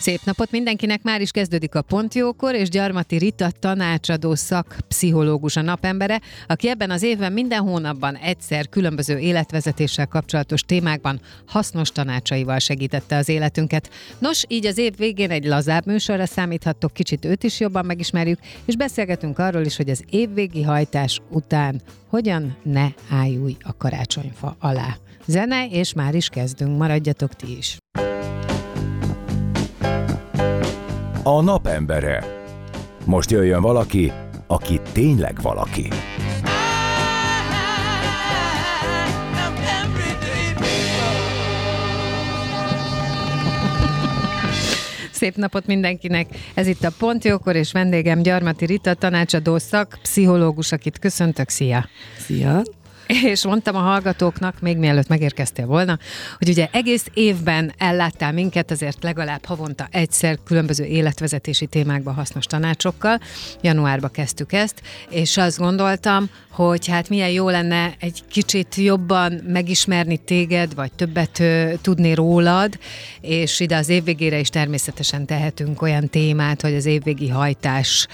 Szép napot mindenkinek, már is kezdődik a Pontjókor, és Gyarmati Rita tanácsadó szakpszichológus a napembere, aki ebben az évben minden hónapban egyszer különböző életvezetéssel kapcsolatos témákban hasznos tanácsaival segítette az életünket. Nos, így az év végén egy lazább műsorra számíthattok, kicsit őt is jobban megismerjük, és beszélgetünk arról is, hogy az évvégi hajtás után hogyan ne ájulj a karácsonyfa alá. Zene, és már is kezdünk, maradjatok ti is. A napembere. Most jöjjön valaki, aki tényleg valaki. Szép napot mindenkinek! Ez itt a Pontjókor, és vendégem Gyarmati Rita, tanácsadó szak, pszichológus, akit köszöntök. Szia! Szia! És mondtam a hallgatóknak, még mielőtt megérkeztél volna, hogy ugye egész évben elláttál minket, azért legalább havonta egyszer különböző életvezetési témákban hasznos tanácsokkal. Januárba kezdtük ezt, és azt gondoltam, hogy hát milyen jó lenne egy kicsit jobban megismerni téged, vagy többet tudni rólad, és ide az évvégére is természetesen tehetünk olyan témát, hogy az évvégi hajtás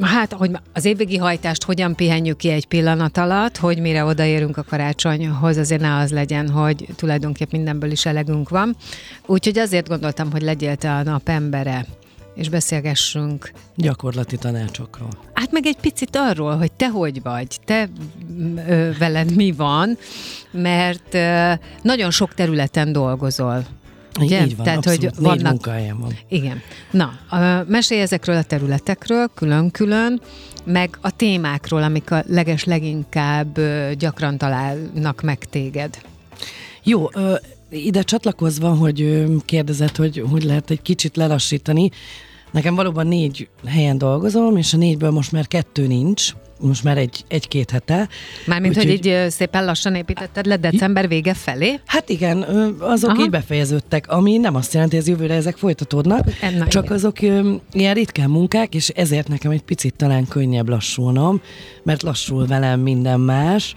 Hát, hogy az évvégi hajtást hogyan pihenjük ki egy pillanat alatt, hogy mire odaérünk a karácsonyhoz, azért ne az legyen, hogy tulajdonképp mindenből is elegünk van. Úgyhogy azért gondoltam, hogy legyél te a nap embere, és beszélgessünk. Gyakorlati tanácsokról. Hát meg egy picit arról, hogy te hogy vagy, te ö, veled mi van, mert ö, nagyon sok területen dolgozol. Ugye? Így van, Tehát, abszolút. hogy vannak... Négy munkáján van. Igen. Na, mesélj ezekről a területekről külön-külön, meg a témákról, amik a leges leginkább gyakran találnak meg téged. Jó, ide csatlakozva, hogy kérdezett, hogy hogy lehet egy kicsit lelassítani, Nekem valóban négy helyen dolgozom, és a négyből most már kettő nincs, most már egy, egy-két hete. Mármint, Úgy, hogy így szépen lassan építetted le december vége felé? Hát igen, azok Aha. így befejeződtek, ami nem azt jelenti, hogy jövőre ezek folytatódnak, Na, csak igen. azok ilyen ritkán munkák, és ezért nekem egy picit talán könnyebb lassulnom, mert lassul velem minden más.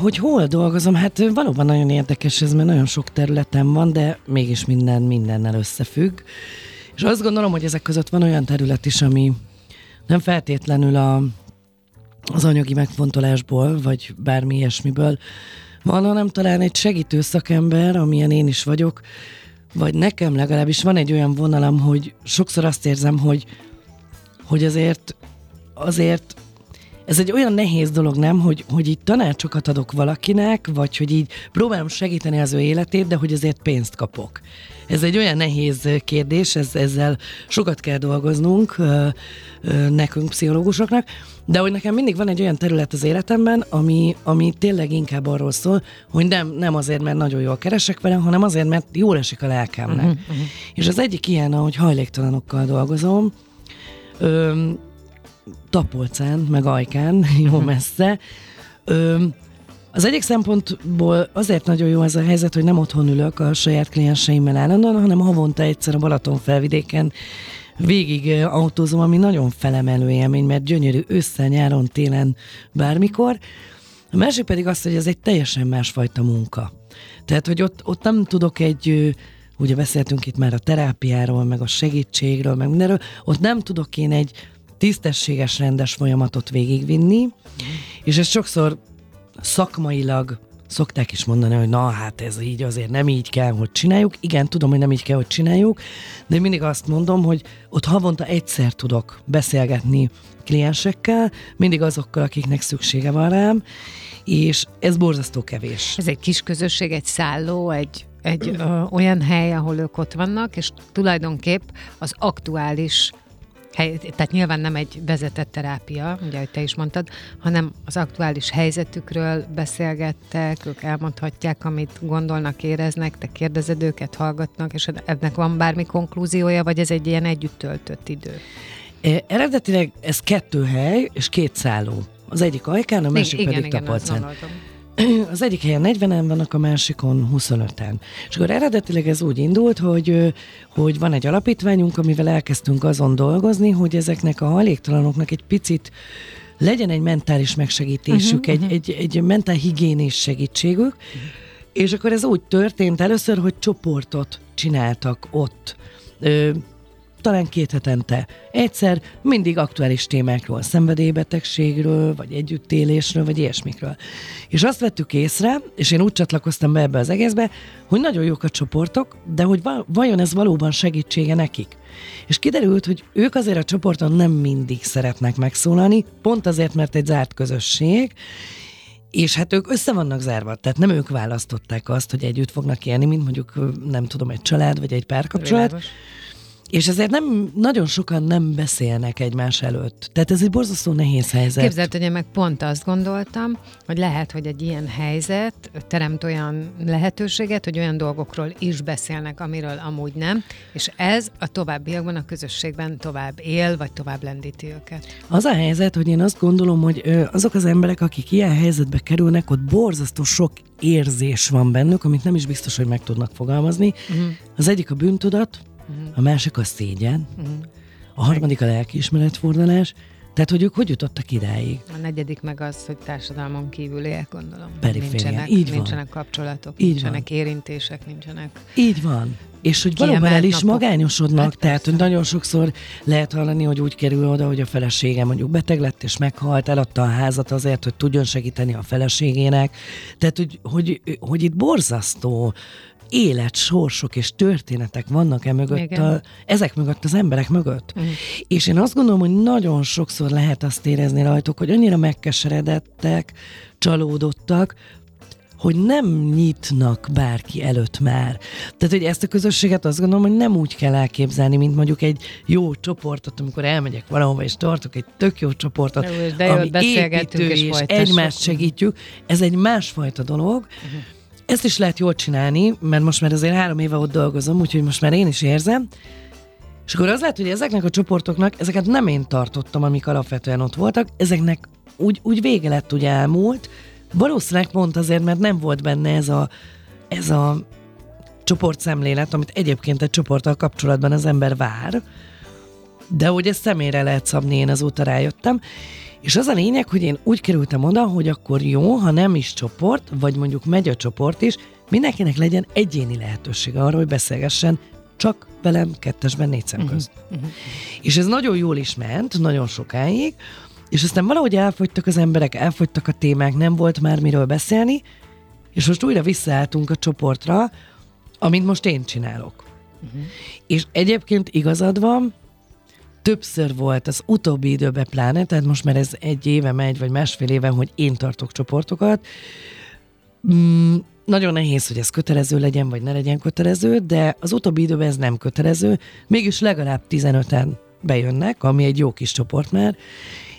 Hogy hol dolgozom? Hát valóban nagyon érdekes ez, mert nagyon sok területen van, de mégis minden mindennel összefügg. És azt gondolom, hogy ezek között van olyan terület is, ami nem feltétlenül a, az anyagi megfontolásból, vagy bármi ilyesmiből van, hanem talán egy segítő szakember, amilyen én is vagyok, vagy nekem legalábbis van egy olyan vonalam, hogy sokszor azt érzem, hogy, hogy azért, azért ez egy olyan nehéz dolog, nem, hogy, hogy így tanácsokat adok valakinek, vagy hogy így próbálom segíteni az ő életét, de hogy azért pénzt kapok. Ez egy olyan nehéz kérdés, ez, ezzel sokat kell dolgoznunk nekünk, pszichológusoknak, de hogy nekem mindig van egy olyan terület az életemben, ami, ami tényleg inkább arról szól, hogy nem, nem azért, mert nagyon jól keresek vele, hanem azért, mert jól esik a lelkemnek. Uh-huh, uh-huh. És az egyik ilyen, ahogy hajléktalanokkal dolgozom, ö, Tapolcán, meg Ajkán, jó messze, ö, az egyik szempontból azért nagyon jó ez a helyzet, hogy nem otthon ülök a saját klienseimmel állandóan, hanem havonta egyszer a Balaton felvidéken végig autózom, ami nagyon felemelő élmény, mert gyönyörű ősszel, nyáron, télen, bármikor. A másik pedig az, hogy ez egy teljesen másfajta munka. Tehát, hogy ott, ott nem tudok egy, ugye beszéltünk itt már a terápiáról, meg a segítségről, meg mindenről, ott nem tudok én egy tisztességes, rendes folyamatot végigvinni, és ez sokszor szakmailag szokták is mondani, hogy na hát ez így azért nem így kell, hogy csináljuk. Igen, tudom, hogy nem így kell, hogy csináljuk, de mindig azt mondom, hogy ott havonta egyszer tudok beszélgetni kliensekkel, mindig azokkal, akiknek szüksége van rám, és ez borzasztó kevés. Ez egy kis közösség, egy szálló, egy egy ö, olyan hely, ahol ők ott vannak, és tulajdonképp az aktuális hely, tehát nyilván nem egy vezetett terápia, ugye, ahogy te is mondtad, hanem az aktuális helyzetükről beszélgettek, ők elmondhatják, amit gondolnak, éreznek, te kérdezed őket, hallgatnak, és ennek van bármi konklúziója, vagy ez egy ilyen együtt töltött idő? E, eredetileg ez kettő hely és két szálló. Az egyik ajkán, a másik igen, pedig igen, tapalcán. Az egyik helyen 40-en vannak, a másikon 25-en. És akkor eredetileg ez úgy indult, hogy, hogy van egy alapítványunk, amivel elkezdtünk azon dolgozni, hogy ezeknek a hajléktalanoknak egy picit legyen egy mentális megsegítésük, uh-huh, egy, uh-huh. egy, egy mentál higiénés segítségük, uh-huh. és akkor ez úgy történt először, hogy csoportot csináltak ott talán két hetente. Egyszer mindig aktuális témákról, szenvedélybetegségről, vagy együttélésről, vagy ilyesmikről. És azt vettük észre, és én úgy csatlakoztam be ebbe az egészbe, hogy nagyon jók a csoportok, de hogy vajon ez valóban segítsége nekik. És kiderült, hogy ők azért a csoporton nem mindig szeretnek megszólalni, pont azért, mert egy zárt közösség, és hát ők össze vannak zárva, tehát nem ők választották azt, hogy együtt fognak élni, mint mondjuk nem tudom, egy család vagy egy párkapcsolat, Világos és ezért nem, nagyon sokan nem beszélnek egymás előtt. Tehát ez egy borzasztó nehéz helyzet. Képzeld, hogy én meg pont azt gondoltam, hogy lehet, hogy egy ilyen helyzet teremt olyan lehetőséget, hogy olyan dolgokról is beszélnek, amiről amúgy nem, és ez a továbbiakban a közösségben tovább él, vagy tovább lendíti őket. Az a helyzet, hogy én azt gondolom, hogy azok az emberek, akik ilyen helyzetbe kerülnek, ott borzasztó sok érzés van bennük, amit nem is biztos, hogy meg tudnak fogalmazni. Uh-huh. Az egyik a bűntudat, uh-huh. a másik a szégyen, uh-huh. a harmadik a lelkiismeretfordulás, tehát, hogy ők hogy jutottak idáig? A negyedik meg az, hogy társadalmon kívüliek, gondolom. Periféria. Nincsenek, így van. nincsenek kapcsolatok, így nincsenek van. érintések, nincsenek. Így van. És hogy valóban el is napok. magányosodnak, hát tehát hogy nagyon sokszor lehet hallani, hogy úgy kerül oda, hogy a felesége mondjuk beteg lett és meghalt, eladta a házat azért, hogy tudjon segíteni a feleségének. Tehát, hogy, hogy, hogy itt borzasztó élet, sorsok és történetek vannak e mögött, a, ezek mögött, az emberek mögött. Uh-huh. És én azt gondolom, hogy nagyon sokszor lehet azt érezni rajtuk, hogy annyira megkeseredettek, csalódottak, hogy nem nyitnak bárki előtt már. Tehát, hogy ezt a közösséget azt gondolom, hogy nem úgy kell elképzelni, mint mondjuk egy jó csoportot, amikor elmegyek valahova és tartok egy tök jó csoportot, de jó, ami építő és, és egymást segítjük. Ez egy másfajta dolog. Uh-huh ezt is lehet jól csinálni, mert most már azért három éve ott dolgozom, úgyhogy most már én is érzem. És akkor az lehet, hogy ezeknek a csoportoknak, ezeket nem én tartottam, amik alapvetően ott voltak, ezeknek úgy, úgy vége lett, úgy elmúlt. Valószínűleg pont azért, mert nem volt benne ez a, ez a csoportszemlélet, amit egyébként egy csoporttal kapcsolatban az ember vár, de hogy ezt személyre lehet szabni, én azóta rájöttem. És az a lényeg, hogy én úgy kerültem oda, hogy akkor jó, ha nem is csoport, vagy mondjuk megy a csoport is, mindenkinek legyen egyéni lehetősége arra, hogy beszélgessen csak velem kettesben négy szem közt. Uh-huh. És ez nagyon jól is ment, nagyon sokáig, és aztán valahogy elfogytak az emberek, elfogytak a témák, nem volt már miről beszélni, és most újra visszaálltunk a csoportra, amit most én csinálok. Uh-huh. És egyébként igazad van, többször volt az utóbbi időben pláne, tehát most már ez egy éve megy, vagy másfél éve, hogy én tartok csoportokat. Mm, nagyon nehéz, hogy ez kötelező legyen, vagy ne legyen kötelező, de az utóbbi időben ez nem kötelező, mégis legalább 15-en bejönnek, ami egy jó kis csoport már,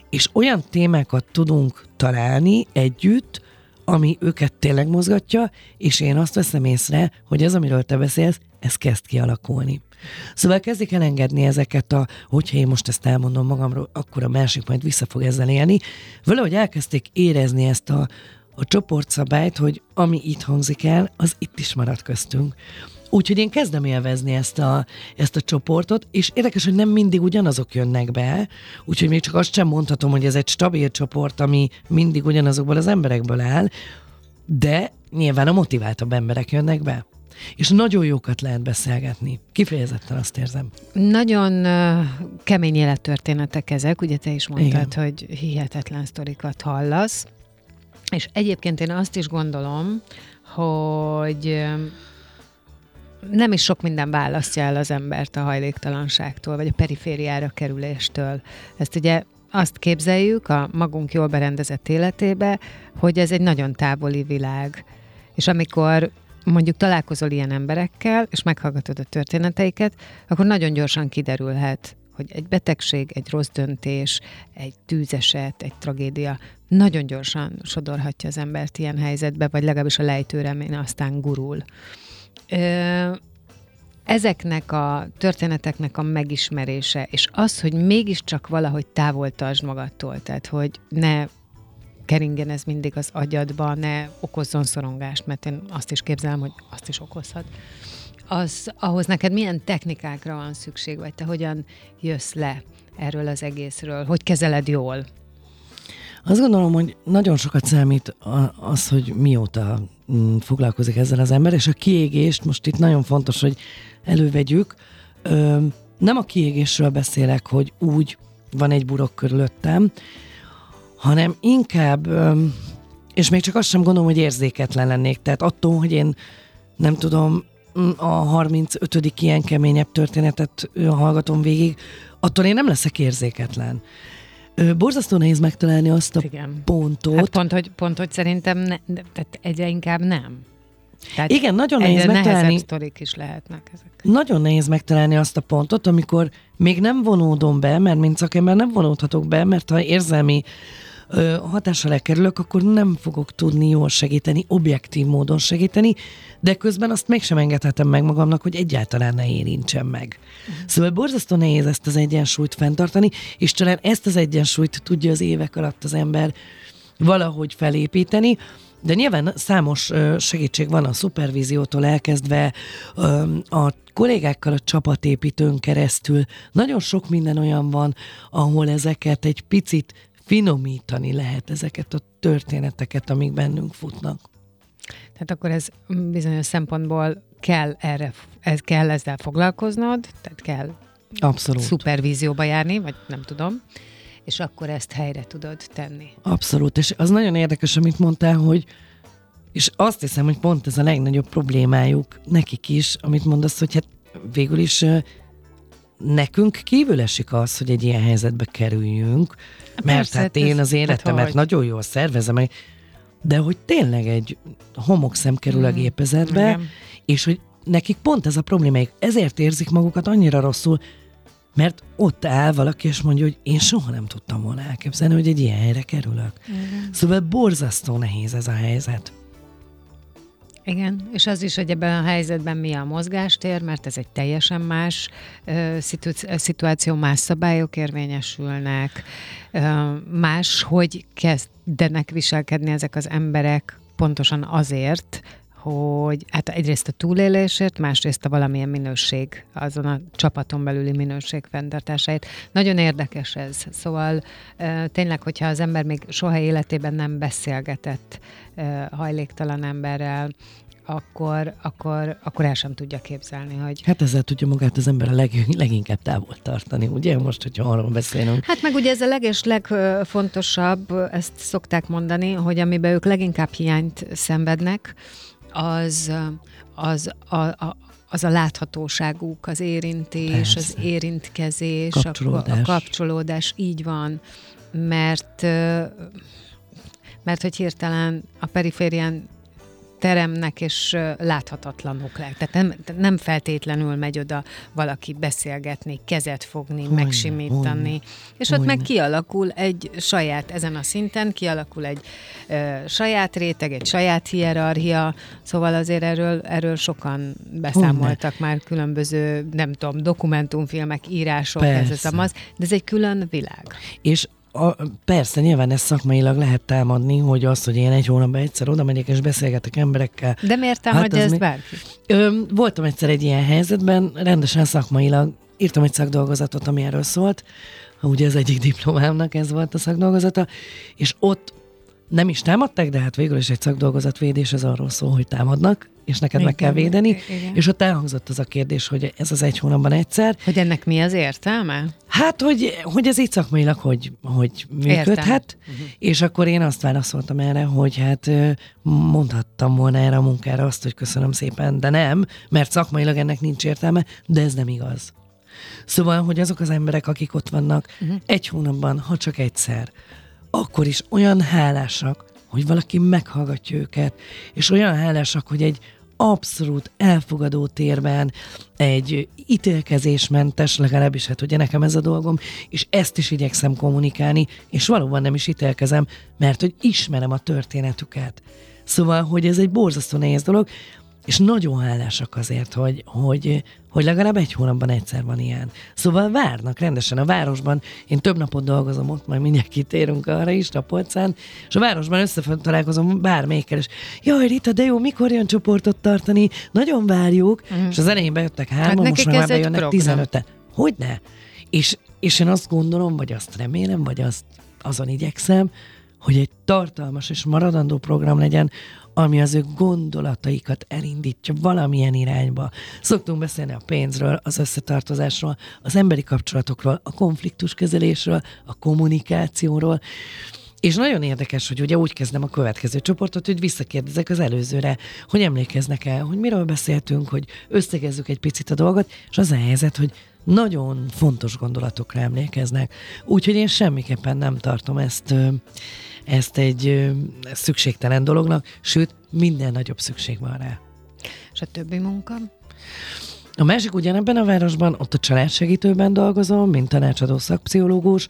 és olyan témákat tudunk találni együtt, ami őket tényleg mozgatja, és én azt veszem észre, hogy az, amiről te beszélsz, ez kezd kialakulni. Szóval kezdik elengedni ezeket a, hogyha én most ezt elmondom magamról, akkor a másik majd vissza fog ezzel élni. Valahogy elkezdték érezni ezt a, a csoportszabályt, hogy ami itt hangzik el, az itt is marad köztünk. Úgyhogy én kezdem élvezni ezt a, ezt a csoportot, és érdekes, hogy nem mindig ugyanazok jönnek be, úgyhogy még csak azt sem mondhatom, hogy ez egy stabil csoport, ami mindig ugyanazokból az emberekből áll, de nyilván a motiváltabb emberek jönnek be. És nagyon jókat lehet beszélgetni. Kifejezetten azt érzem. Nagyon uh, kemény élettörténetek ezek, ugye te is mondtad, Igen. hogy hihetetlen sztorikat hallasz. És egyébként én azt is gondolom, hogy nem is sok minden választja el az embert a hajléktalanságtól, vagy a perifériára kerüléstől. Ezt ugye azt képzeljük a magunk jól berendezett életébe, hogy ez egy nagyon távoli világ. És amikor mondjuk találkozol ilyen emberekkel, és meghallgatod a történeteiket, akkor nagyon gyorsan kiderülhet, hogy egy betegség, egy rossz döntés, egy tűzeset, egy tragédia nagyon gyorsan sodorhatja az embert ilyen helyzetbe, vagy legalábbis a lejtőremény aztán gurul. Ezeknek a történeteknek a megismerése, és az, hogy mégiscsak valahogy távol tartsd magadtól, tehát hogy ne keringen ez mindig az agyadba, ne okozzon szorongást, mert én azt is képzelem, hogy azt is okozhat. Az, ahhoz neked milyen technikákra van szükség, vagy te hogyan jössz le erről az egészről? Hogy kezeled jól? Azt gondolom, hogy nagyon sokat számít az, hogy mióta mm, foglalkozik ezzel az ember, és a kiégést most itt nagyon fontos, hogy elővegyük. Nem a kiégésről beszélek, hogy úgy van egy burok körülöttem, hanem inkább, és még csak azt sem gondolom, hogy érzéketlen lennék. Tehát attól, hogy én nem tudom, a 35. ilyen keményebb történetet hallgatom végig, attól én nem leszek érzéketlen. Borzasztó nehéz megtalálni azt a Igen. pontot. Hát pont, hogy, pont, hogy szerintem ne, tehát egyre inkább nem. Tehát Igen, nagyon nehéz megtalálni. sztorik is lehetnek ezek. Nagyon nehéz megtalálni azt a pontot, amikor még nem vonódom be, mert mint szakember nem vonódhatok be, mert ha érzelmi ö, elkerülök, akkor nem fogok tudni jól segíteni, objektív módon segíteni, de közben azt mégsem engedhetem meg magamnak, hogy egyáltalán ne érintsem meg. Uh-huh. Szóval borzasztó nehéz ezt az egyensúlyt fenntartani, és talán ezt az egyensúlyt tudja az évek alatt az ember valahogy felépíteni, de nyilván számos segítség van a szupervíziótól elkezdve, a kollégákkal a csapatépítőn keresztül. Nagyon sok minden olyan van, ahol ezeket egy picit finomítani lehet ezeket a történeteket, amik bennünk futnak. Tehát akkor ez bizonyos szempontból kell erre, ez kell ezzel foglalkoznod, tehát kell Abszolút. szupervízióba járni, vagy nem tudom, és akkor ezt helyre tudod tenni. Abszolút, és az nagyon érdekes, amit mondtál, hogy és azt hiszem, hogy pont ez a legnagyobb problémájuk nekik is, amit mondasz, hogy hát végül is nekünk kívül esik az, hogy egy ilyen helyzetbe kerüljünk, mert Persze, hát én az életemet hát nagyon jól szervezem, de hogy tényleg egy homokszem kerül a mm, gépezetbe, Igen. és hogy nekik pont ez a problémájuk. Ezért érzik magukat annyira rosszul, mert ott áll valaki, és mondja, hogy én soha nem tudtam volna elképzelni, hogy egy ilyen helyre kerülök. Igen. Szóval borzasztó nehéz ez a helyzet. Igen, és az is, hogy ebben a helyzetben mi a mozgástér, mert ez egy teljesen más uh, szitu- szituáció, más szabályok érvényesülnek, uh, más, hogy kezdenek viselkedni ezek az emberek pontosan azért, hogy hát egyrészt a túlélésért, másrészt a valamilyen minőség, azon a csapaton belüli minőség fenntartásáért. Nagyon érdekes ez. Szóval tényleg, hogyha az ember még soha életében nem beszélgetett hajléktalan emberrel, akkor, akkor, akkor el sem tudja képzelni, hogy... Hát ezzel tudja magát az ember a leg, leginkább távol tartani, ugye? Most, hogyha arról beszélünk. Hát meg ugye ez a leges legfontosabb, ezt szokták mondani, hogy amiben ők leginkább hiányt szenvednek, az, az a, a, az a láthatóságuk, az érintés, Persze. az érintkezés, kapcsolódás. A, a kapcsolódás, így van, mert mert hogy hirtelen a periférián teremnek, és láthatatlanok le. Tehát nem, nem feltétlenül megy oda valaki beszélgetni, kezet fogni, hogyne, megsimítani. Hogyne, és ott hogyne. meg kialakul egy saját, ezen a szinten kialakul egy ö, saját réteg, egy saját hierarchia, szóval azért erről, erről sokan beszámoltak hogyne. már különböző, nem tudom, dokumentumfilmek, írások, Persze. ez az de ez egy külön világ. És a, persze, nyilván ezt szakmailag lehet támadni, hogy az, hogy én egy hónapban egyszer oda megyek és beszélgetek emberekkel. De miért támadja hát ezt mi... bárki? Ö, voltam egyszer egy ilyen helyzetben, rendesen szakmailag írtam egy szakdolgozatot, ami erről szólt, ugye az egyik diplomámnak ez volt a szakdolgozata, és ott nem is támadták, de hát végül is egy szakdolgozatvédés, ez arról szól, hogy támadnak, és neked igen, meg kell védeni. Igen. És ott elhangzott az a kérdés, hogy ez az egy hónapban egyszer. Hogy ennek mi az értelme? Hát, hogy, hogy ez így szakmailag hogy, hogy működhet. Uh-huh. És akkor én azt válaszoltam erre, hogy hát mondhattam volna erre a munkára azt, hogy köszönöm szépen, de nem, mert szakmailag ennek nincs értelme, de ez nem igaz. Szóval, hogy azok az emberek, akik ott vannak uh-huh. egy hónapban, ha csak egyszer, akkor is olyan hálásak, hogy valaki meghallgatja őket, és olyan hálásak, hogy egy abszolút elfogadó térben, egy ítélkezésmentes, legalábbis hát ugye nekem ez a dolgom, és ezt is igyekszem kommunikálni, és valóban nem is ítélkezem, mert hogy ismerem a történetüket. Szóval, hogy ez egy borzasztó nehéz dolog, és nagyon hálásak azért, hogy, hogy, hogy legalább egy hónapban egyszer van ilyen. Szóval várnak rendesen a városban. Én több napot dolgozom ott, majd mindjárt kitérünk arra is, Tapolcán, és a városban összefont találkozom bármelyikkel, és jaj, Rita, de jó, mikor jön csoportot tartani? Nagyon várjuk. Mm. És az elején bejöttek hárman, hát most már bejönnek 15 Hogyne? És, és én azt gondolom, vagy azt remélem, vagy azt azon igyekszem, hogy egy tartalmas és maradandó program legyen, ami az ő gondolataikat elindítja valamilyen irányba. Szoktunk beszélni a pénzről, az összetartozásról, az emberi kapcsolatokról, a konfliktuskezelésről, a kommunikációról, és nagyon érdekes, hogy ugye úgy kezdem a következő csoportot, hogy visszakérdezek az előzőre, hogy emlékeznek el, hogy miről beszéltünk, hogy összegezzük egy picit a dolgot, és az a helyzet, hogy nagyon fontos gondolatokra emlékeznek. Úgyhogy én semmiképpen nem tartom ezt ezt egy szükségtelen dolognak, sőt, minden nagyobb szükség van rá. És a többi munka? A másik ugyanebben a városban, ott a családsegítőben dolgozom, mint tanácsadó szakpszichológus.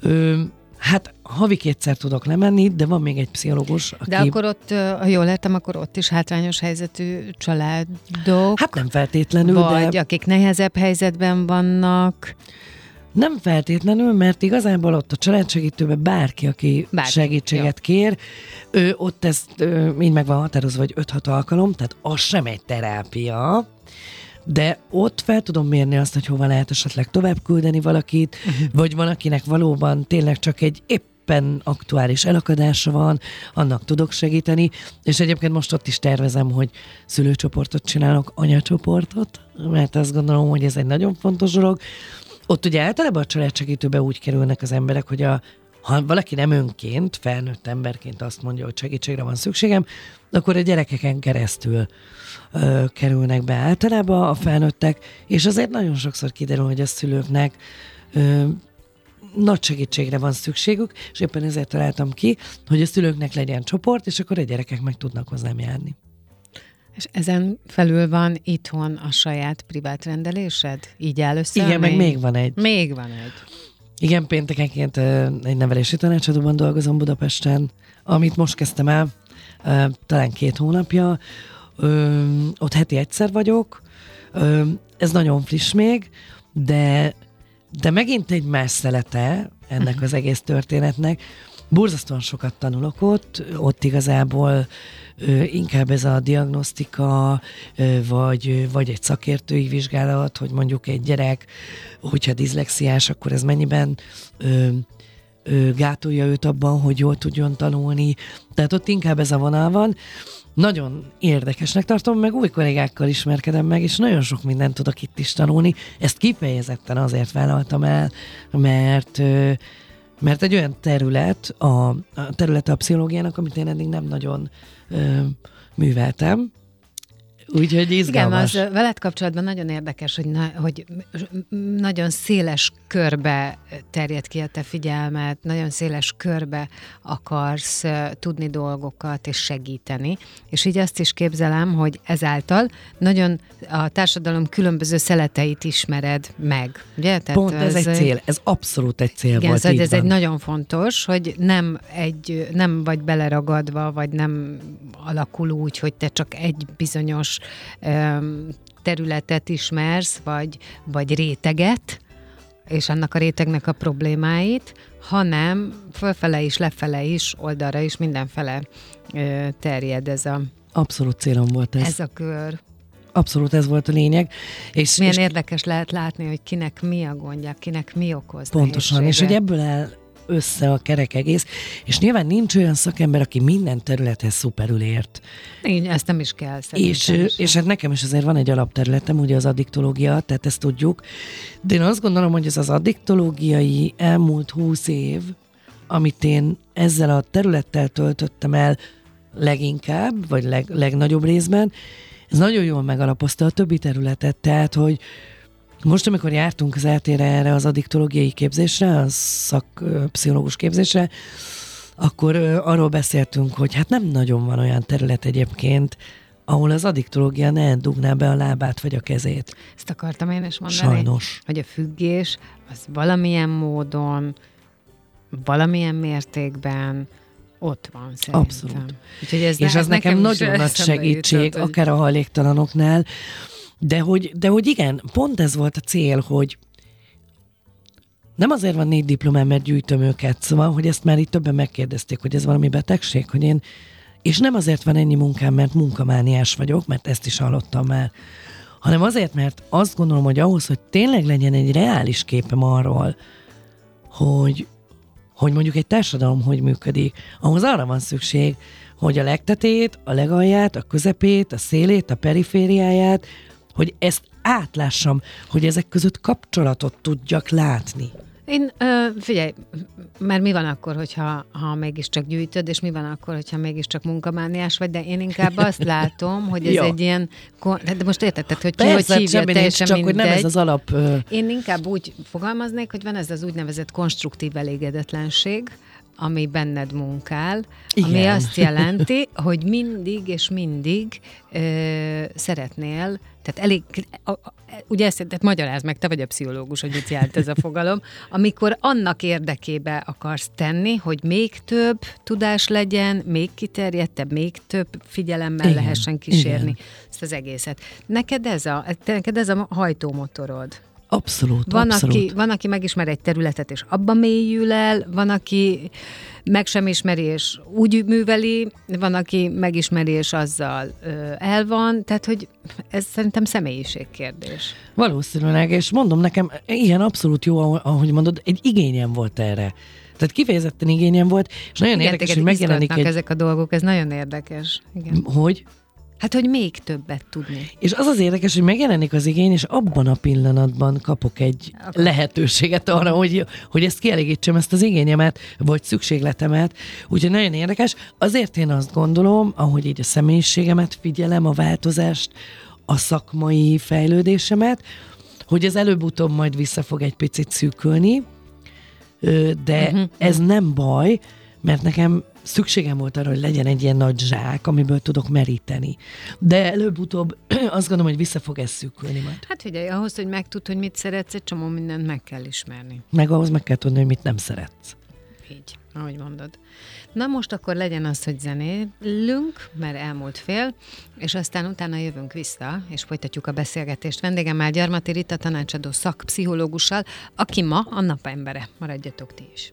Ö, hát havi kétszer tudok lemenni, de van még egy pszichológus, aki... De akkor ott, ha jól értem, akkor ott is hátrányos helyzetű családok. Hát nem feltétlenül, vagy de... akik nehezebb helyzetben vannak. Nem feltétlenül, mert igazából ott a családsegítőben bárki, aki bárki. segítséget ja. kér, ő ott ezt ő, így meg van határozva, vagy 5-6 alkalom, tehát az sem egy terápia, de ott fel tudom mérni azt, hogy hova lehet esetleg tovább küldeni valakit, uh-huh. vagy van, akinek valóban tényleg csak egy éppen aktuális elakadása van, annak tudok segíteni, és egyébként most ott is tervezem, hogy szülőcsoportot csinálok, anyacsoportot, mert azt gondolom, hogy ez egy nagyon fontos dolog, ott ugye általában a családsegítőbe úgy kerülnek az emberek, hogy a, ha valaki nem önként, felnőtt emberként azt mondja, hogy segítségre van szükségem, akkor a gyerekeken keresztül ö, kerülnek be általában a felnőttek, és azért nagyon sokszor kiderül, hogy a szülőknek ö, nagy segítségre van szükségük, és éppen ezért találtam ki, hogy a szülőknek legyen csoport, és akkor a gyerekek meg tudnak hozzám járni. És ezen felül van itthon a saját privát rendelésed? Így áll össze? Igen, meg még van egy. Még van egy. Igen, péntekenként egy nevelési tanácsadóban dolgozom Budapesten, amit most kezdtem el, talán két hónapja. Ott heti egyszer vagyok. Ez nagyon friss még, de, de megint egy más szelete ennek mhm. az egész történetnek. Borzasztóan sokat tanulok ott, ott igazából inkább ez a diagnosztika, vagy, vagy egy szakértői vizsgálat, hogy mondjuk egy gyerek, hogyha diszlexiás, akkor ez mennyiben gátolja őt abban, hogy jól tudjon tanulni. Tehát ott inkább ez a vonal van. Nagyon érdekesnek tartom, meg új kollégákkal ismerkedem meg, és nagyon sok mindent tudok itt is tanulni. Ezt kifejezetten azért vállaltam el, mert mert egy olyan terület, a, a terület a pszichológiának, amit én eddig nem nagyon ö, műveltem, Úgyhogy izgalmas. Igen, az veled kapcsolatban nagyon érdekes, hogy, na, hogy nagyon széles körbe terjed ki a te figyelmet, nagyon széles körbe akarsz tudni dolgokat és segíteni. És így azt is képzelem, hogy ezáltal nagyon a társadalom különböző szeleteit ismered meg. Ugye? Tehát Pont ez, ez egy cél, ez abszolút egy cél igen, volt. Szóval ez van. egy nagyon fontos, hogy nem, egy, nem vagy beleragadva, vagy nem alakul úgy, hogy te csak egy bizonyos területet ismersz, vagy, vagy réteget, és annak a rétegnek a problémáit, hanem fölfele is, lefele is, oldalra is, mindenfele terjed ez a... Abszolút célom volt ez. Ez a kör. Abszolút ez volt a lényeg. És, Milyen és érdekes lehet látni, hogy kinek mi a gondja, kinek mi okoz Pontosan, és hogy ebből el, össze a kerek egész, és nyilván nincs olyan szakember, aki minden területhez szuperül ért. Így, ezt nem is kell És, is. és hát nekem is azért van egy alapterületem, ugye az addiktológia, tehát ezt tudjuk, de én azt gondolom, hogy ez az addiktológiai elmúlt húsz év, amit én ezzel a területtel töltöttem el leginkább, vagy leg, legnagyobb részben, ez nagyon jól megalapozta a többi területet, tehát, hogy, most, amikor jártunk az eltére erre az addiktológiai képzésre, a szakpszichológus képzésre, akkor arról beszéltünk, hogy hát nem nagyon van olyan terület egyébként, ahol az addiktológia ne dugná be a lábát vagy a kezét. Ezt akartam én is mondani. Sajnos. Hogy a függés az valamilyen módon, valamilyen mértékben ott van szerintem. Abszolút. Úgyhogy ez és ne, az nekem, nekem nagyon nagy segítség, jutott, akár a hajléktalanoknál, de hogy, de hogy igen, pont ez volt a cél, hogy nem azért van négy diplomám, mert gyűjtöm őket, szóval, hogy ezt már itt többen megkérdezték, hogy ez valami betegség, hogy én, és nem azért van ennyi munkám, mert munkamániás vagyok, mert ezt is hallottam már, hanem azért, mert azt gondolom, hogy ahhoz, hogy tényleg legyen egy reális képem arról, hogy, hogy mondjuk egy társadalom hogy működik, ahhoz arra van szükség, hogy a legtetét, a legalját, a közepét, a szélét, a perifériáját, hogy ezt átlássam, hogy ezek között kapcsolatot tudjak látni. Én, ö, figyelj, mert mi van akkor, hogyha ha mégiscsak gyűjtöd, és mi van akkor, hogyha mégiscsak munkamániás vagy, de én inkább azt látom, hogy ez egy ilyen, de most érted, hogy ki Persze, hogy hívja, teljesen csak, mindegy. hogy nem ez az alap... Ö... Én inkább úgy fogalmaznék, hogy van ez az úgynevezett konstruktív elégedetlenség, ami benned munkál, Igen. ami azt jelenti, hogy mindig és mindig ö, szeretnél, tehát elég, a, a, ugye ezt tehát magyaráz meg, te vagy a pszichológus, hogy mit jelent ez a fogalom, amikor annak érdekébe akarsz tenni, hogy még több tudás legyen, még kiterjedtebb, még több figyelemmel Igen. lehessen kísérni Igen. ezt az egészet. Neked ez a, neked ez a hajtómotorod. Abszolút, van, abszolút. Aki, van, aki megismer egy területet, és abban mélyül el, van, aki meg sem ismeri, és úgy műveli, van, aki megismeri, és azzal ö, el van, tehát, hogy ez szerintem személyiségkérdés. Valószínűleg, és mondom nekem, ilyen abszolút jó, ahogy mondod, egy igényem volt erre. Tehát kifejezetten igényem volt, és nagyon Igen, érdekes, hogy megjelenik egy... ezek a dolgok, ez nagyon érdekes. Igen. Hogy? Hát, hogy még többet tudni. És az az érdekes, hogy megjelenik az igény, és abban a pillanatban kapok egy okay. lehetőséget arra, hogy, hogy ezt kielégítsem, ezt az igényemet, vagy szükségletemet. Úgyhogy nagyon érdekes. Azért én azt gondolom, ahogy így a személyiségemet figyelem, a változást, a szakmai fejlődésemet, hogy ez előbb-utóbb majd vissza fog egy picit szűkülni, de uh-huh. ez nem baj, mert nekem szükségem volt arra, hogy legyen egy ilyen nagy zsák, amiből tudok meríteni. De előbb-utóbb azt gondolom, hogy vissza fog ez szűkülni majd. Hát figyelj, ahhoz, hogy megtudd, hogy mit szeretsz, egy csomó mindent meg kell ismerni. Meg ahhoz meg kell tudni, hogy mit nem szeretsz. Így, ahogy mondod. Na most akkor legyen az, hogy zenélünk, mert elmúlt fél, és aztán utána jövünk vissza, és folytatjuk a beszélgetést. Vendégemmel Gyarmati Rita tanácsadó szakpszichológussal, aki ma a napembere. Maradjatok ti is.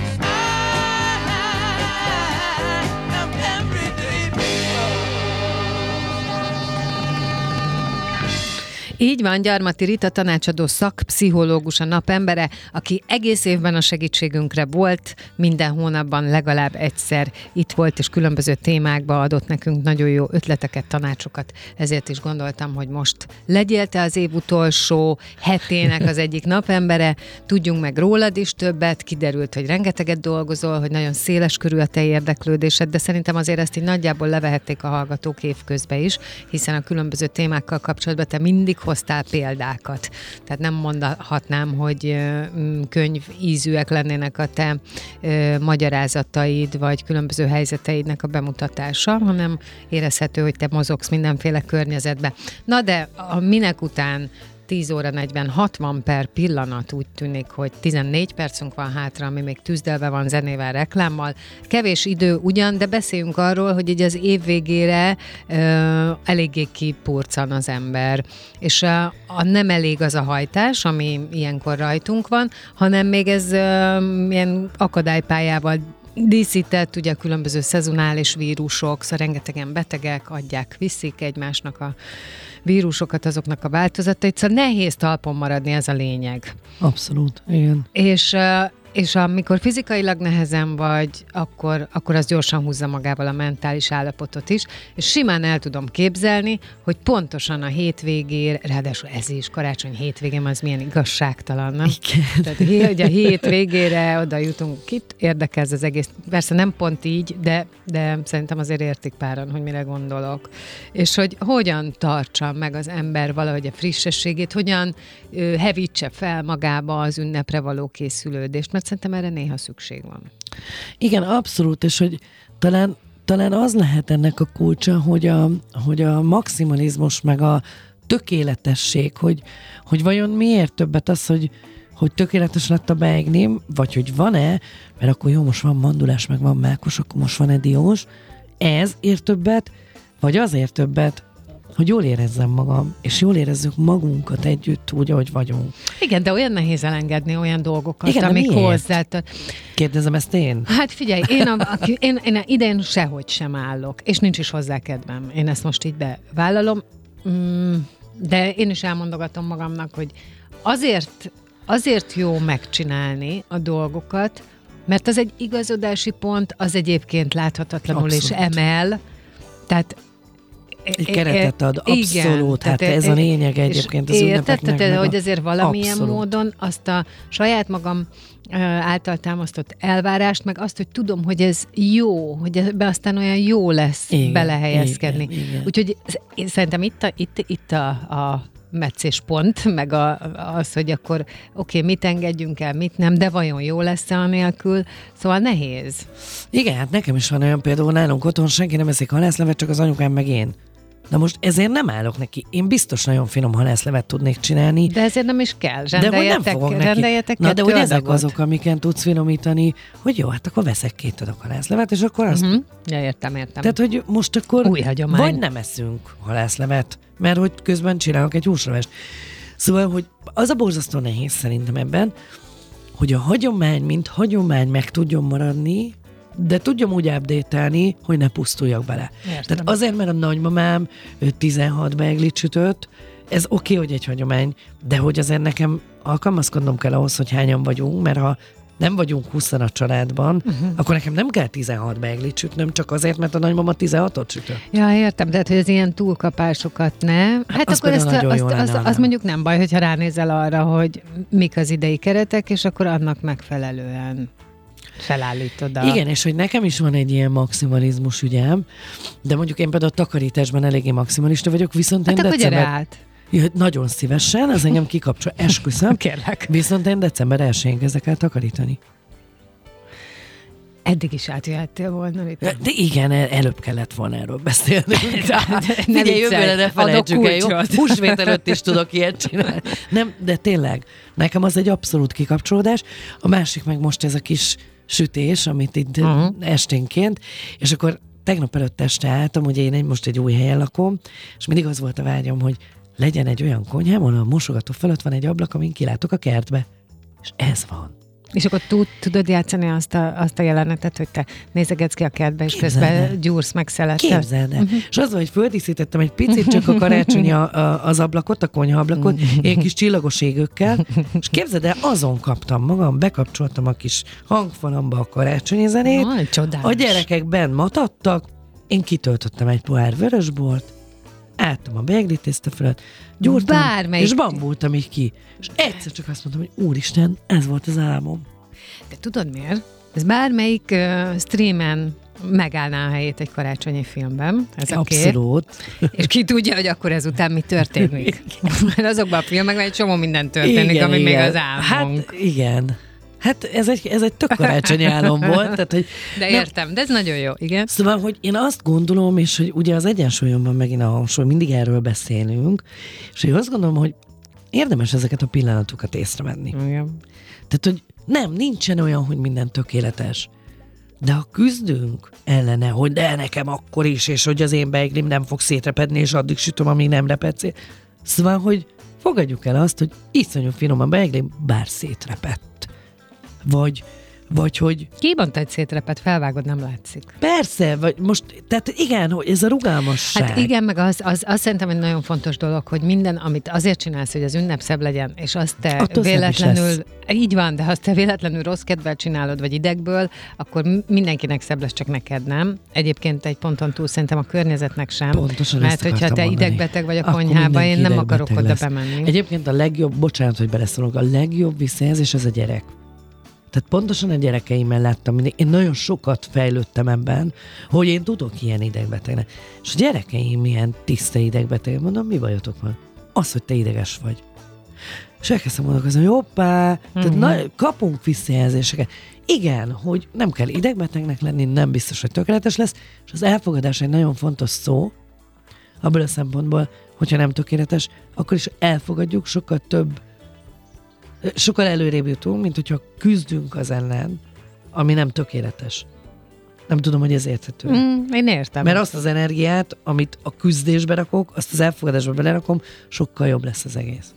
Így van, Gyarmati Rita tanácsadó szakpszichológus a napembere, aki egész évben a segítségünkre volt, minden hónapban legalább egyszer itt volt, és különböző témákba adott nekünk nagyon jó ötleteket, tanácsokat. Ezért is gondoltam, hogy most legyél te az év utolsó hetének az egyik napembere, tudjunk meg rólad is többet, kiderült, hogy rengeteget dolgozol, hogy nagyon széles körül a te érdeklődésed, de szerintem azért ezt így nagyjából levehették a hallgatók évközben is, hiszen a különböző témákkal kapcsolatban te mindig hoztál példákat. Tehát nem mondhatnám, hogy könyv ízűek lennének a te magyarázataid, vagy különböző helyzeteidnek a bemutatása, hanem érezhető, hogy te mozogsz mindenféle környezetbe. Na de a minek után 10 óra 40, 60 per pillanat úgy tűnik, hogy 14 percünk van hátra, ami még tűzdelve van zenével, reklámmal. Kevés idő ugyan, de beszéljünk arról, hogy így az év végére ö, eléggé kipurcan az ember. És a, a nem elég az a hajtás, ami ilyenkor rajtunk van, hanem még ez ö, ilyen akadálypályával díszített, ugye különböző szezonális vírusok, szóval rengetegen betegek adják, viszik egymásnak a vírusokat, azoknak a változatait, szóval nehéz talpon maradni, ez a lényeg. Abszolút, igen. És És amikor fizikailag nehezen vagy, akkor, akkor az gyorsan húzza magával a mentális állapotot is, és simán el tudom képzelni, hogy pontosan a hétvégére, ráadásul ez is, karácsony hétvégén az milyen igazságtalan, nem? Igen. Tehát hogy a hétvégére oda jutunk, kit érdekel ez az egész. Persze nem pont így, de, de szerintem azért értik páran, hogy mire gondolok. És hogy hogyan tartsa meg az ember valahogy a frissességét, hogyan ö, hevítse fel magába az ünnepre való készülődést, mert szerintem erre néha szükség van. Igen, abszolút, és hogy talán, talán az lehet ennek a kulcsa, hogy a, hogy a maximalizmus meg a tökéletesség, hogy, hogy vajon miért többet az, hogy, hogy tökéletes lett a beignim, vagy hogy van-e, mert akkor jó, most van mandulás, meg van mákos, akkor most van-e diós, ez ér többet, vagy azért többet, hogy jól érezzem magam, és jól érezzük magunkat együtt úgy, ahogy vagyunk. Igen, de olyan nehéz elengedni olyan dolgokat, Igen, amik hozzá. Kérdezem ezt én? Hát figyelj, én, a, a, én, én idén sehogy sem állok, és nincs is hozzá kedvem. Én ezt most így bevállalom, mm, de én is elmondogatom magamnak, hogy azért, azért jó megcsinálni a dolgokat, mert az egy igazodási pont, az egyébként láthatatlanul Abszolút. és emel, tehát egy keretet ad, abszolút, igen, hát ez a lényeg egyébként az. Érted, hogy azért valamilyen abszolút. módon azt a saját magam által támasztott elvárást, meg azt, hogy tudom, hogy ez jó, hogy ebbe aztán olyan jó lesz igen, belehelyezkedni. Igen, igen. Úgyhogy én szerintem itt a, itt, itt a, a meccéspont, meg a, az, hogy akkor oké, okay, mit engedjünk el, mit nem, de vajon jó lesz-e anélkül, szóval nehéz. Igen, hát nekem is van olyan például nálunk otthon senki nem eszik halászlevet, csak az anyukám meg én. Na most ezért nem állok neki. Én biztos nagyon finom halászlevet tudnék csinálni. De ezért nem is kell. Rendeljetek, de nem fogok neki. rendeljetek Na de hogy ezek azok, amiken tudsz finomítani, hogy jó, hát akkor veszek két adag halászlevet, és akkor azt... Uh-huh. Ja, értem, értem. Tehát, hogy most akkor Új hagyomány. vagy nem eszünk halászlevet, mert hogy közben csinálok egy húsrevest. Szóval, hogy az a borzasztó nehéz szerintem ebben, hogy a hagyomány, mint hagyomány meg tudjon maradni, de tudjam úgy update hogy ne pusztuljak bele. Értem. Tehát azért, mert a nagymamám 16 beiglit sütött, ez oké, okay, hogy egy hagyomány, de hogy azért nekem alkalmazkodnom kell ahhoz, hogy hányan vagyunk, mert ha nem vagyunk 20 a családban, uh-huh. akkor nekem nem kell 16 beiglit sütnöm, csak azért, mert a nagymama 16-ot sütött. Ja, értem, tehát hogy az ilyen túlkapásokat ne. Hát az akkor ezt, azt, az, az mondjuk nem baj, hogyha ránézel arra, hogy mik az idei keretek, és akkor annak megfelelően felállítod a... Igen, és hogy nekem is van egy ilyen maximalizmus ügyem, de mondjuk én például a takarításban eléggé maximalista vagyok, viszont hát én akkor december... át. Jöhet nagyon szívesen, az engem kikapcsol, esküszöm. Kérlek. Viszont én december 1-én kezdek el takarítani. Eddig is átjöhettél volna. Itt. De igen, el, előbb kellett volna erről beszélni. Figyelj, jövőre ne felejtsük el, jó? Húsvét előtt is tudok ilyet csinálni. Nem, de tényleg, nekem az egy abszolút kikapcsolódás. A másik meg most ez a kis sütés, amit itt uh-huh. esténként, és akkor tegnap előtt este álltam, ugye én egy, most egy új helyen lakom, és mindig az volt a vágyam, hogy legyen egy olyan konyhám, ahol a mosogató fölött van egy ablak, amin kilátok a kertbe. És ez van. És akkor tud, tudod játszani azt a, azt a jelenetet, hogy te nézegetsz ki a kertbe, és Képzeld közben gyúrsz meg szeletet. Képzeld el. Uh-huh. És az, hogy földíszítettem egy picit csak a karácsony a, a, az ablakot, a konyhaablakot, ilyen kis csillagos égőkkel, és képzeld el, azon kaptam magam, bekapcsoltam a kis hangfalamba a karácsonyi zenét, Aj, a gyerekek benn matadtak, én kitöltöttem egy pohár vörösbort, álltam a beiglit tészta gyúrtam, Bármelyik. és bambultam így ki. És egyszer csak azt mondtam, hogy úristen, ez volt az álmom. De tudod miért? Ez bármelyik uh, streamen megállná a helyét egy karácsonyi filmben. Ez Abszolút. A és ki tudja, hogy akkor ezután mi történik. Mert azokban a filmekben egy csomó minden történik, igen, ami igen. még az álmunk. Hát igen. Hát ez egy, ez egy tök karácsonyi álom volt. Tehát, hogy de értem, nem, de ez nagyon jó, igen. Szóval, hogy én azt gondolom, és hogy ugye az egyensúlyon van megint a hangsúly, mindig erről beszélünk, és hogy azt gondolom, hogy érdemes ezeket a pillanatokat észrevenni. Igen. Tehát, hogy nem, nincsen olyan, hogy minden tökéletes. De ha küzdünk ellene, hogy de nekem akkor is, és hogy az én beiglim nem fog szétrepedni, és addig sütöm, amíg nem repedsz. Szóval, hogy fogadjuk el azt, hogy iszonyú a beiglim, bár szétrepett vagy, vagy hogy... Kibont egy szétrepet, felvágod, nem látszik. Persze, vagy most, tehát igen, hogy ez a rugalmasság. Hát igen, meg az, az, az szerintem egy nagyon fontos dolog, hogy minden, amit azért csinálsz, hogy az ünnep szebb legyen, és azt te Attól véletlenül, így van, de ha azt te véletlenül rossz kedvel csinálod, vagy idegből, akkor mindenkinek szebb lesz, csak neked nem. Egyébként egy ponton túl szerintem a környezetnek sem. Pontosan mert hogyha te mondani. idegbeteg vagy a konyhába, én nem akarok oda bemenni. Egyébként a legjobb, bocsánat, hogy beleszólok, a legjobb visszajelzés az a gyerek. Tehát pontosan a gyerekeimmel láttam, mindig. én nagyon sokat fejlődtem ebben, hogy én tudok ilyen idegbetegnek. És a gyerekeim ilyen tiszta idegbeteg, mondom, mi bajotok van? Az, hogy te ideges vagy. És elkezdtem gondolkozni, hogy hoppá, tehát Mhm. na, kapunk visszajelzéseket. Igen, hogy nem kell idegbetegnek lenni, nem biztos, hogy tökéletes lesz, és az elfogadás egy nagyon fontos szó, abból a szempontból, hogyha nem tökéletes, akkor is elfogadjuk, sokkal több, sokkal előrébb jutunk, mint hogyha küzdünk az ellen, ami nem tökéletes. Nem tudom, hogy ez érthető. Mm, én értem. Mert azt az energiát, amit a küzdésbe rakok, azt az elfogadásba belerakom, sokkal jobb lesz az egész.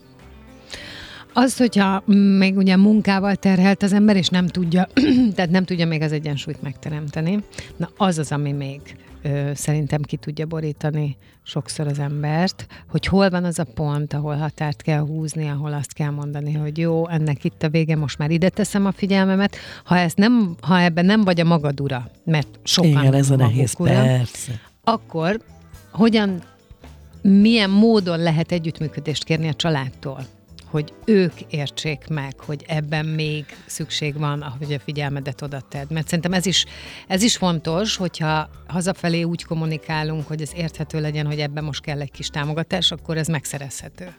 Az, hogyha még ugye munkával terhelt az ember, és nem tudja, tehát nem tudja még az egyensúlyt megteremteni, na az az, ami még ö, szerintem ki tudja borítani sokszor az embert, hogy hol van az a pont, ahol határt kell húzni, ahol azt kell mondani, hogy jó, ennek itt a vége, most már ide teszem a figyelmemet. Ha, ezt nem, ha ebben nem vagy a magad ura, mert sokan Igen, ez a nehéz, ura, persze. akkor hogyan, milyen módon lehet együttműködést kérni a családtól? Hogy ők értsék meg, hogy ebben még szükség van, ahogy a figyelmedet oda tedd. Mert szerintem ez is, ez is fontos, hogyha hazafelé úgy kommunikálunk, hogy ez érthető legyen, hogy ebben most kell egy kis támogatás, akkor ez megszerezhető.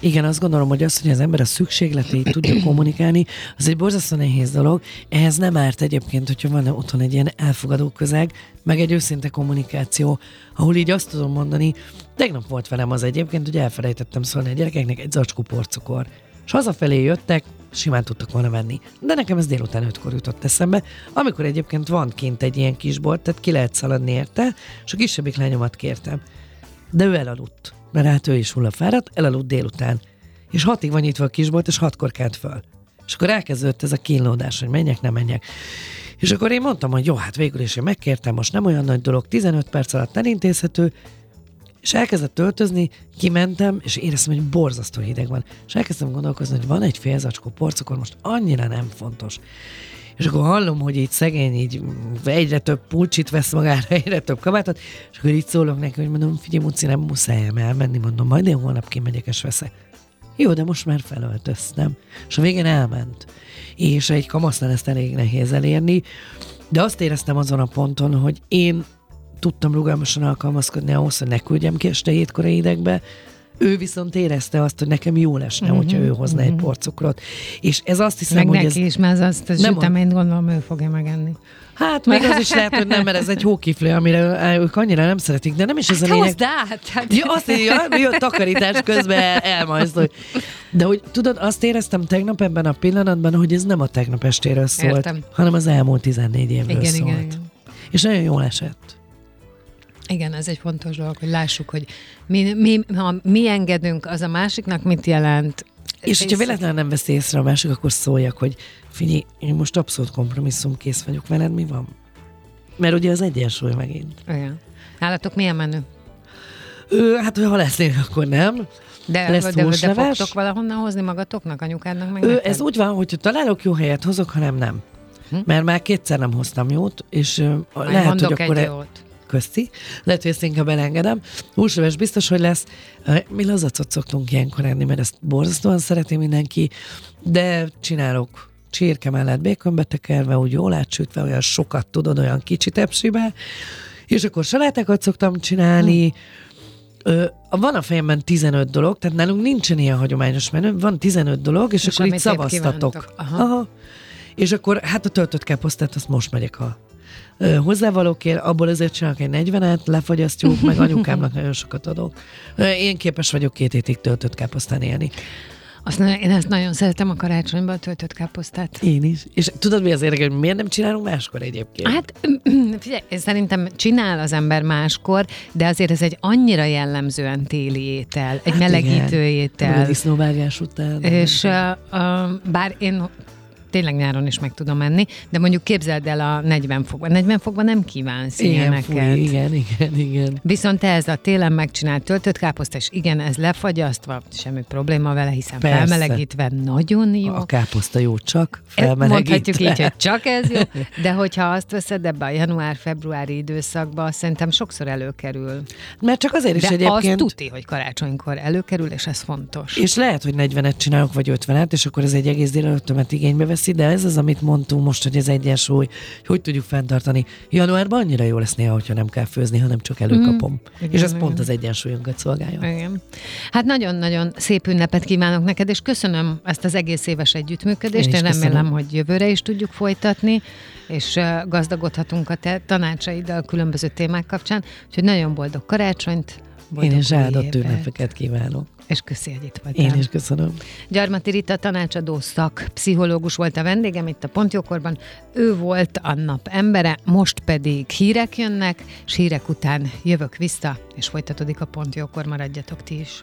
Igen, azt gondolom, hogy az, hogy az ember a szükségleteit tudja kommunikálni, az egy borzasztó nehéz dolog. Ehhez nem árt egyébként, hogyha van otthon egy ilyen elfogadó közeg, meg egy őszinte kommunikáció, ahol így azt tudom mondani, tegnap volt velem az egyébként, hogy elfelejtettem szólni a gyerekeknek egy zacskó porcukor. És hazafelé jöttek, simán tudtak volna venni. De nekem ez délután ötkor jutott eszembe, amikor egyébként van kint egy ilyen kisbolt, tehát ki lehet szaladni érte, és a kisebbik lányomat kértem. De ő elaludt, mert hát ő is hullafáradt, elaludt délután. És hatig van nyitva a kisbolt, és hatkor kelt föl. És akkor elkezdődött ez a kínlódás, hogy menjek, nem menjek. És akkor én mondtam, hogy jó, hát végül is én megkértem, most nem olyan nagy dolog, 15 perc alatt elintézhető, és elkezdett töltözni, kimentem, és éreztem, hogy borzasztó hideg van. És elkezdtem gondolkozni, hogy van egy fél zacskó porcukor, most annyira nem fontos. És akkor hallom, hogy így szegény így egyre több pulcsit vesz magára, egyre több kabátot, és akkor így szólok neki, hogy mondom, figyelj, Muci, nem muszáj elmenni, mondom, majd én holnap kimegyek és veszek. Jó, de most már felöltöztem. És a végén elment. És egy kamasznál ezt elég nehéz elérni, de azt éreztem azon a ponton, hogy én tudtam rugalmasan alkalmazkodni ahhoz, hogy ne küldjem ki este hétkor idegbe, ő viszont érezte azt, hogy nekem jó lesne, uh-huh, hogyha ő hozna uh-huh. egy porcukrot. És ez azt hiszem, Meg hogy neki ez... is, mert azt a süteményt gondolom ő fogja megenni. Hát még az is lehet, hogy nem, mert ez egy hókiflő, amire ők annyira nem szeretik, de nem is ez Hát a lényeg. hozd át! Hát. Ja, azt ja, jó, takarítás közben el, elmajszol. De hogy tudod, azt éreztem tegnap ebben a pillanatban, hogy ez nem a tegnap estéről szólt, Értem. hanem az elmúlt 14 évről Igen, szólt. igen, igen. És nagyon jól esett. Igen, ez egy fontos dolog, hogy lássuk, hogy mi, mi, ha mi engedünk, az a másiknak mit jelent. És hogyha véletlenül nem veszi észre a másik, akkor szóljak, hogy figyelj, én most abszolút kompromisszum kész vagyok veled, mi van? Mert ugye az egyensúly megint. Igen. Nálatok milyen menü? Ő, hát, ha lesznél, akkor nem. De, Lesz de, de, de fogtok valahonnan hozni magatoknak, anyukádnak meg Ő, neked? ez úgy van, hogy találok jó helyet, hozok, hanem nem. Hm? Mert már kétszer nem hoztam jót, és Majd lehet, hogy akkor... egy jót. Közti. Lehet, hogy ezt inkább elengedem. Húsleves biztos, hogy lesz. Mi lazacot szoktunk ilyenkor enni, mert ezt borzasztóan szereti mindenki, de csinálok csirke mellett békönbe tekerve, úgy jól átsütve, olyan sokat tudod, olyan kicsi tepsibe, és akkor salátákat szoktam csinálni, Ö, van a fejemben 15 dolog, tehát nálunk nincsen ilyen hagyományos menü, van 15 dolog, és, És akkor itt szavaztatok. Aha. Aha. És akkor hát a töltött káposztát, azt most megyek a hozzávalókért, abból azért csinálok egy 40-et, lefagyasztjuk, meg anyukámnak nagyon sokat adok. Én képes vagyok két hétig töltött káposztán élni. Azt nagyon, én ezt nagyon szeretem a karácsonyban, a töltött káposztát. Én is. És tudod, mi az érdekes, hogy miért nem csinálunk máskor egyébként? Hát figyelj, szerintem csinál az ember máskor, de azért ez egy annyira jellemzően téli étel, egy Hát melegítő igen. étel. A disznóvágás után. És uh, uh, bár én tényleg nyáron is meg tudom menni, de mondjuk képzeld el a 40 fokban. 40 fokban nem kívánsz igen, ilyeneket. Fúj, igen, igen, igen. Viszont ez a télen megcsinált töltött káposzta, és igen, ez lefagyasztva, semmi probléma vele, hiszen Persze. felmelegítve nagyon jó. A káposzta jó, csak felmelegítve. Mondhatjuk így, hogy csak ez jó, de hogyha azt veszed ebbe a január-februári időszakba, szerintem sokszor előkerül. Mert csak azért is de egyébként... azt tuti, hogy karácsonykor előkerül, és ez fontos. És lehet, hogy 40-et csinálok, vagy 50-et, és akkor ez egy egész délelőttömet igénybe veszi, de ez az, amit mondtunk most, hogy ez egyensúly, hogy tudjuk fenntartani. Januárban annyira jó lesz néha, hogyha nem kell főzni, hanem csak előkapom. Mm, igen, és ez igen. pont az egyensúlyunkat szolgálja. Igen. Hát nagyon-nagyon szép ünnepet kívánok neked, és köszönöm ezt az egész éves együttműködést. Én, Én remélem, köszönöm. hogy jövőre is tudjuk folytatni, és gazdagodhatunk a te tanácsaiddal különböző témák kapcsán. Úgyhogy nagyon boldog karácsonyt, boldog Én is áldott ünnepeket kívánok. És köszi, hogy itt voltál. Én is köszönöm. Gyarmati Rita tanácsadó szak, pszichológus volt a vendégem itt a Pontjókorban. Ő volt a nap embere, most pedig hírek jönnek, és hírek után jövök vissza, és folytatódik a Pontjókor, maradjatok ti is.